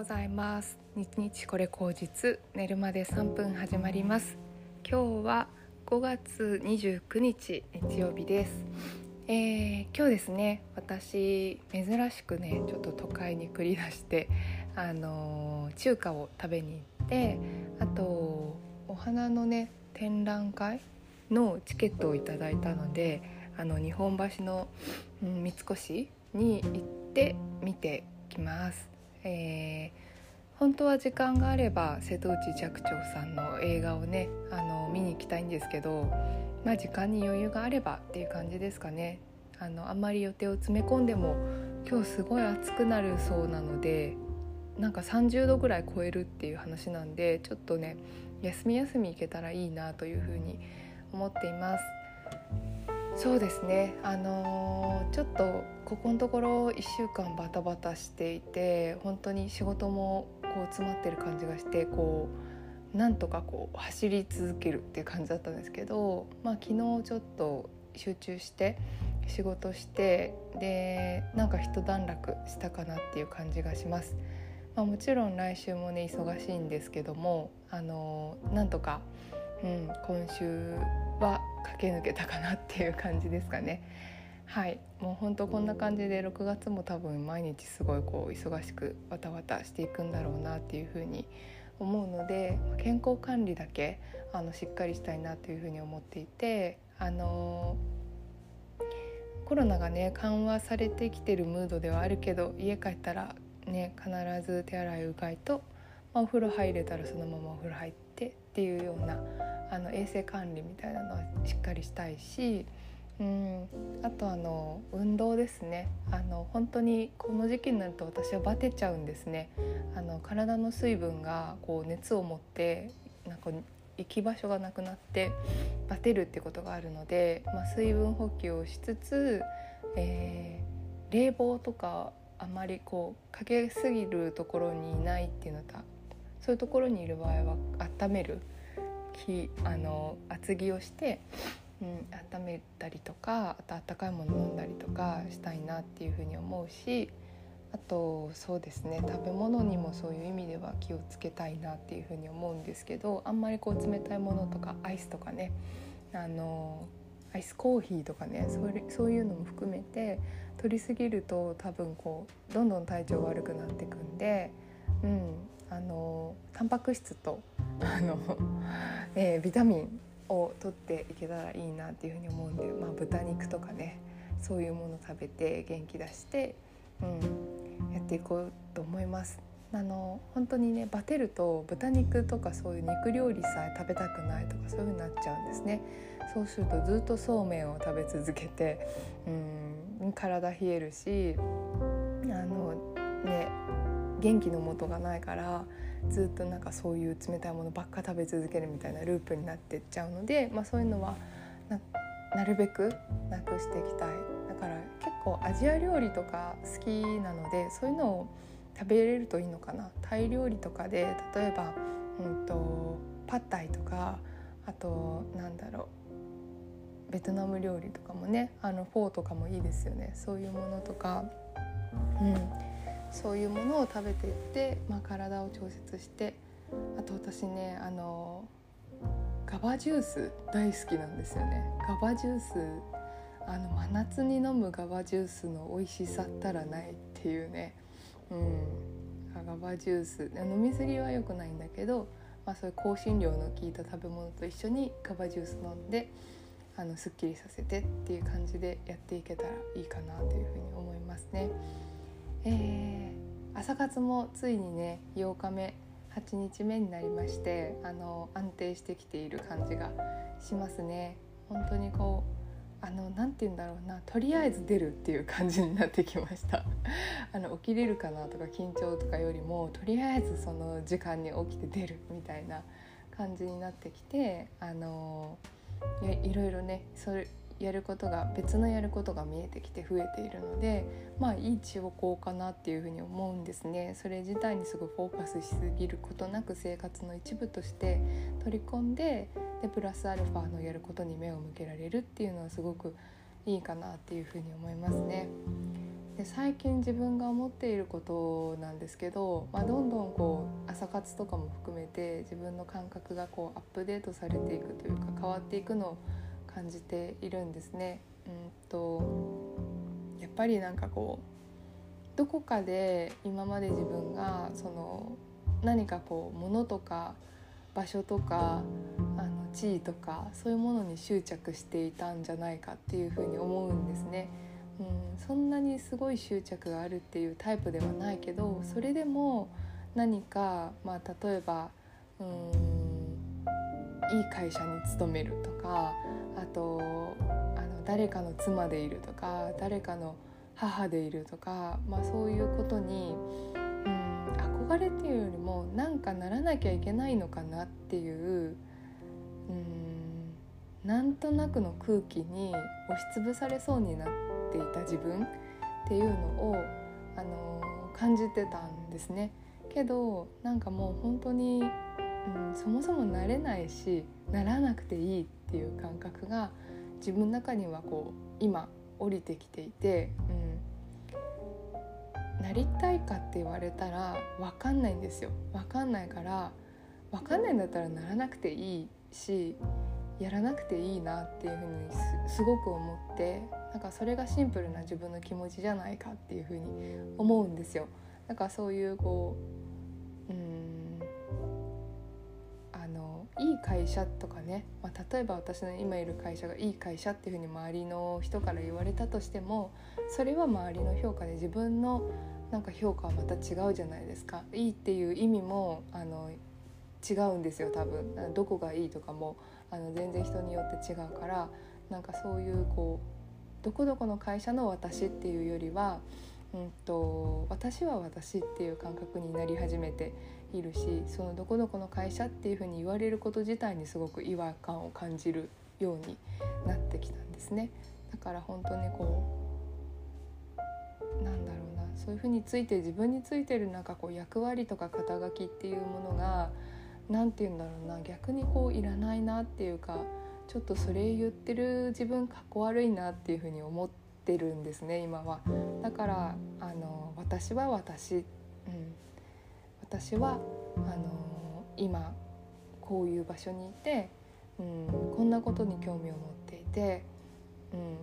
ございます。日日これ口実寝るまで3分始まります。今日は5月29日日曜日です、えー、今日ですね私珍しくねちょっと都会に繰り出してあのー、中華を食べに行ってあとお花のね展覧会のチケットをいただいたのであの日本橋の、うん、三越に行って見てきます。えー、本当は時間があれば瀬戸内寂聴さんの映画をねあの見に行きたいんですけど、まあ、時間に余裕があればっていう感じですかねあのあんまり予定を詰め込んでも今日すごい暑くなるそうなのでなんか30度ぐらい超えるっていう話なんでちょっとね休み休み行けたらいいなというふうに思っています。そうですねあのー、ちょっとここのところ1週間バタバタしていて本当に仕事もこう詰まってる感じがしてこうなんとかこう走り続けるっていう感じだったんですけど、まあ、昨日ちょっと集中して仕事してでなんか一段落したかなっていう感じがします。まあ、もちろん来週もね忙しいんですけどもあのなんとか、うん、今週は駆け抜けたかなっていう感じですかね。はいもうほんとこんな感じで6月も多分毎日すごいこう忙しくわたわたしていくんだろうなっていうふうに思うので健康管理だけあのしっかりしたいなというふうに思っていてあのコロナがね緩和されてきてるムードではあるけど家帰ったらね必ず手洗いうがいと、まあ、お風呂入れたらそのままお風呂入ってっていうようなあの衛生管理みたいなのはしっかりしたいし、うん、あとあの運動ですね。あの本当にこの時期になると私はバテちゃうんですね。あの体の水分がこう熱を持ってなんか行き場所がなくなってバテるってことがあるので、まあ、水分補給をしつつ、えー、冷房とかあまりこうかけすぎるところにいないっていうのとそういうところにいる場合は温める。あの厚着をして、うん、温めたりとかあと温かいもの飲んだりとかしたいなっていうふうに思うしあとそうですね食べ物にもそういう意味では気をつけたいなっていうふうに思うんですけどあんまりこう冷たいものとかアイスとかねあのアイスコーヒーとかねそれそういうのも含めて取りすぎると多分こうどんどん体調悪くなってくんで、うん、あのタンパク質と あの、えー、ビタミンを取っていけたらいいなっていうふうに思うんで、まあ、豚肉とかねそういうもの食べて元気出して、うん、やっていこうと思います。あの本当にねバテると豚肉とかそういう肉料理さえ食べたくないとかそういう風になっちゃうんですねそうするとずっとそうめんを食べ続けてうん体冷えるしあのね元気のもとがないからずっとなんかそういう冷たいものばっか食べ続けるみたいなループになってっちゃうので、まあ、そういうのはなるべくなくしていきたい。だから結構アジア料理とか好きなのでそういうのを食べれるといいのかな。タイ料理とかで例えば、うんと、パッタイとかあとなんだろうベトナム料理とかもねあのフォーとかもいいですよね。そういうものとか、うん、そういうものを食べていって、まあ、体を調節してあと私ねあのガバジュース大好きなんですよね。ガバジュースあの真夏に飲むガバジュースの美味しさったらないっていうね。うん。ガバジュース。飲み過ぎは良くないんだけど、まあ、そういう香辛料の効いた食べ物と一緒にガバジュース飲んであのすっきりさせてっていう感じでやっていけたらいいかなというふうに思いますね。えー、朝活もついにね8日目8日目になりましてあの安定してきている感じがしますね。本当にこうあのなんて言うんだろうなとりあえず出るっていう感じになってきました。あの起きれるかなとか緊張とかよりもとりあえずその時間に起きて出るみたいな感じになってきてあのいろいろねそれやることが別のやることが見えてきて増えているのでまあいい兆候かなっていうふうに思うんですねそれ自体にすごいフォーカスしすぎることなく生活の一部として取り込んででプラスアルファのやることに目を向けられるっていうのはすごくいいかなっていうふうに思いますね。で最近自分が思っていることなんですけど、まあ、どんどんこう朝活とかも含めて自分の感覚がこうアップデートされていくというか変わっていくのを感じているんですね。うんとやっぱりなんかこうどこかで今まで自分がその何かこう物とか場所とかあの地位とかそういうものに執着していたんじゃないかっていうふうに思うんですね。うん、そんなにすごい執着があるっていうタイプではないけどそれでも何か、まあ、例えばうんいい会社に勤めるとかあとあの誰かの妻でいるとか誰かの母でいるとか、まあ、そういうことにうん憧れっていうよりもなんかならなきゃいけないのかなっていううんなんとなくの空気に押しつぶされそうになっていた自分っていうのを、あの感じてたんですね。けどなんかもう本当に、うん、そもそもなれないしならなくていいっっていう感覚が自分の中にはこう今降りてきていて、うん、なりたいかって言われたら分かんないんですよ分かんないから分かんないんだったらならなくていいしやらなくていいなっていうふうにすごく思ってなんかそれがシンプルな自分の気持ちじゃないかっていうふうに思うんですよ。だかそういうこう会社とかね、まあ、例えば私の今いる会社がいい会社っていうふうに周りの人から言われたとしてもそれは周りの評価で自分のなんか評価はまた違うじゃないですか。いいっていう意味もあの違うんですよ多分どこがいいとかもあの全然人によって違うからなんかそういうこうどこどこの会社の私っていうよりは、うんと、私は私っていう感覚になり始めているしそのどこどこの会社っていうふうに言われること自体にすごく違和感を感じるようになってきたんですね。だから本当にこうなんだろうなそういうふうについて自分についてるなんかこう役割とか肩書きっていうものが何て言うんだろうな逆にこういらないなっていうかちょっとそれ言ってる自分かっこ悪いなっていうふうに思ってるんですね今は。だからあの私は私、うん、私はあの今こういう場所にいて、うん、こんなことに興味を持っていて、うん、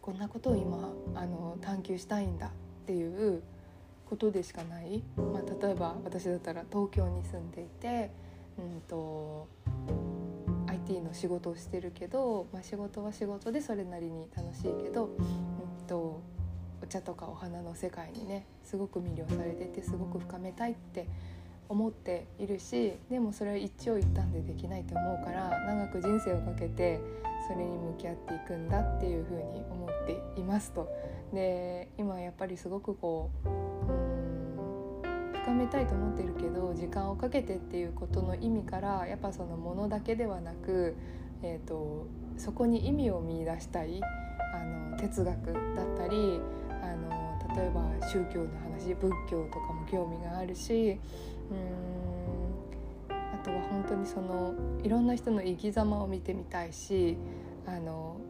こんなことを今あの探求したいんだっていうことでしかない、まあ、例えば私だったら東京に住んでいて、うんと、IT の仕事をしてるけど、まあ、仕事は仕事でそれなりに楽しいけど、うんと、茶とかお花の世界にねすごく魅了されててすごく深めたいって思っているしでもそれは一長一短でできないと思うから長く人生をかけてそれに向き合っていくんだっていうふうに思っていますと。で今やっぱりすごくこう深めたいと思ってるけど時間をかけてっていうことの意味からやっぱそのものだけではなく、えーと、そこに意味を見いだしたいあの哲学だったり例えば宗教の話仏教とかも興味があるしうんあとは本当にそのいろんな人の生き様を見てみたいしあの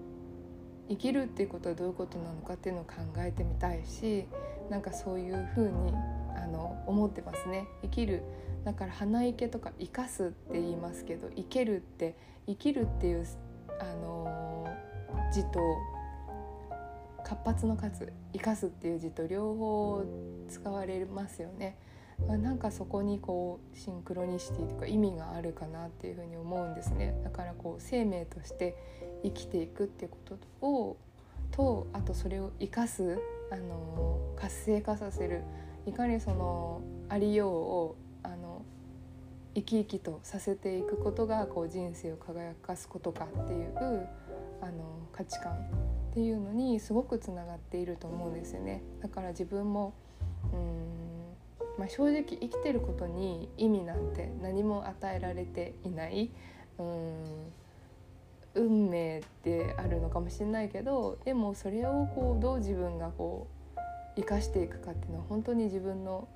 生きるっていうことはどういうことなのかっていうのを考えてみたいしなんかそういうふうにあの思ってますね。生きるだから花生とか生かすって言いますけど生けるって生きるっていうあの字と活発の数生かすっていう字と両方使われますよね。まあ、なんかそこにこうシンクロニシティとか意味があるかなっていうふうに思うんですねだからこう生命として生きていくっていうことをとあとそれを生かすあの活性化させるいかにそのありようをあの生き生きとさせていくことがこう人生を輝かすことかっていうあの価値観っていうのにすごくつながっていると思うんですよね。だから自分もうんまあ、正直生きてることに意味なんて何も与えられていないうん運命であるのかもしれないけどでもそれをこうどう自分がこう生かしていくかっていうのは本当に自分の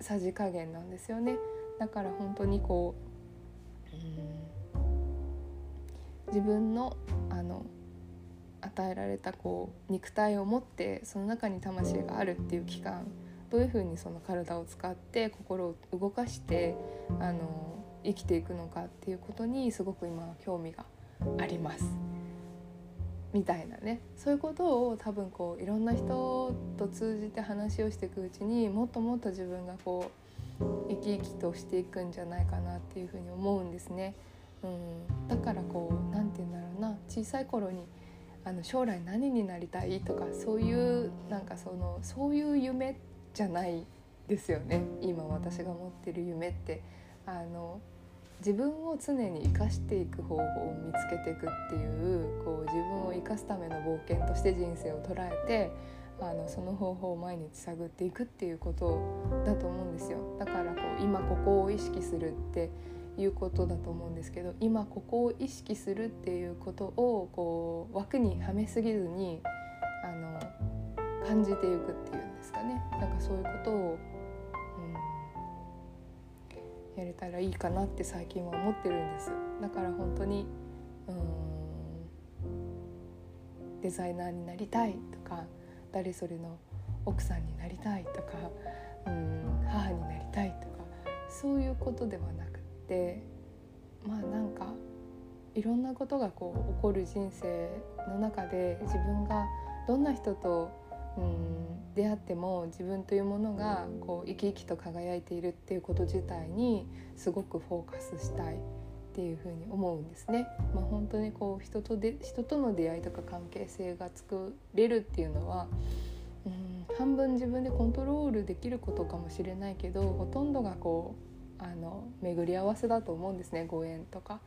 さじ加減なんですよねだから本当にこう、うん、自分のあの与えられたこう肉体を持ってその中に魂があるっていう期間どういうふうにその体を使って心を動かしてあの生きていくのかっていうことにすごく今興味があります。みたいなねそういうことを多分こういろんな人と通じて話をしていくうちにもっともっと自分がこう生き生きとしていくんじゃないかなっていうふうに思うんですね。うん、だからこう何て言うんだろうな小さい頃にあの将来何になりたいとかそういうなんかそのそういう夢じゃないですよね。今私が持ってる夢って。あの自分を常に生かしていく方法を見つけていくっていうこう自分を生かすための冒険として人生を捉えてあのその方法を毎日探っていくっていうことだと思うんですよ。だからこう今ここを意識するっていうことだと思うんですけど今ここを意識するっていうことをこう枠にはめすぎずにあの感じていくっていうんですかね。なんかそういうことを、うん、やれたらいいかなって最近は思ってるんです。だから本当にうんデザイナーになりたいとか誰それの奥さんになりたいとかうん母になりたいとかそういうことではなくってまあなんかいろんなことがこう起こる人生の中で自分がどんな人とうん出会っても自分というものがこう生き生きと輝いているっていうこと自体にすごくフォーカスしたいっていうふうに思うんですね。まあ、本当にこう人とで人との出会いとか関係性が作れるっていうのはうん半分自分でコントロールできることかもしれないけどほとんどがこうあの巡り合わせだと思うんですねご縁とか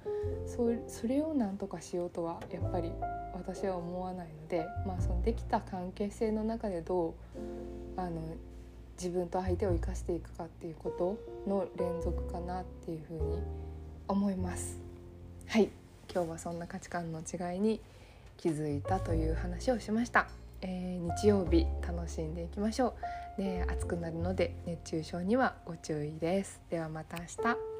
そそれを何とかしようとはやっぱり私は思わないので、まあ、そのできた関係性の中でどうあの自分と相手を生かしていくかっていうことの連続かなっていうふうに思います。はい今日はそんな価値観の違いに気づいたという話をしました。えー、日曜日楽しんでいきましょう。で暑くなるので熱中症にはご注意です。ではまた明日。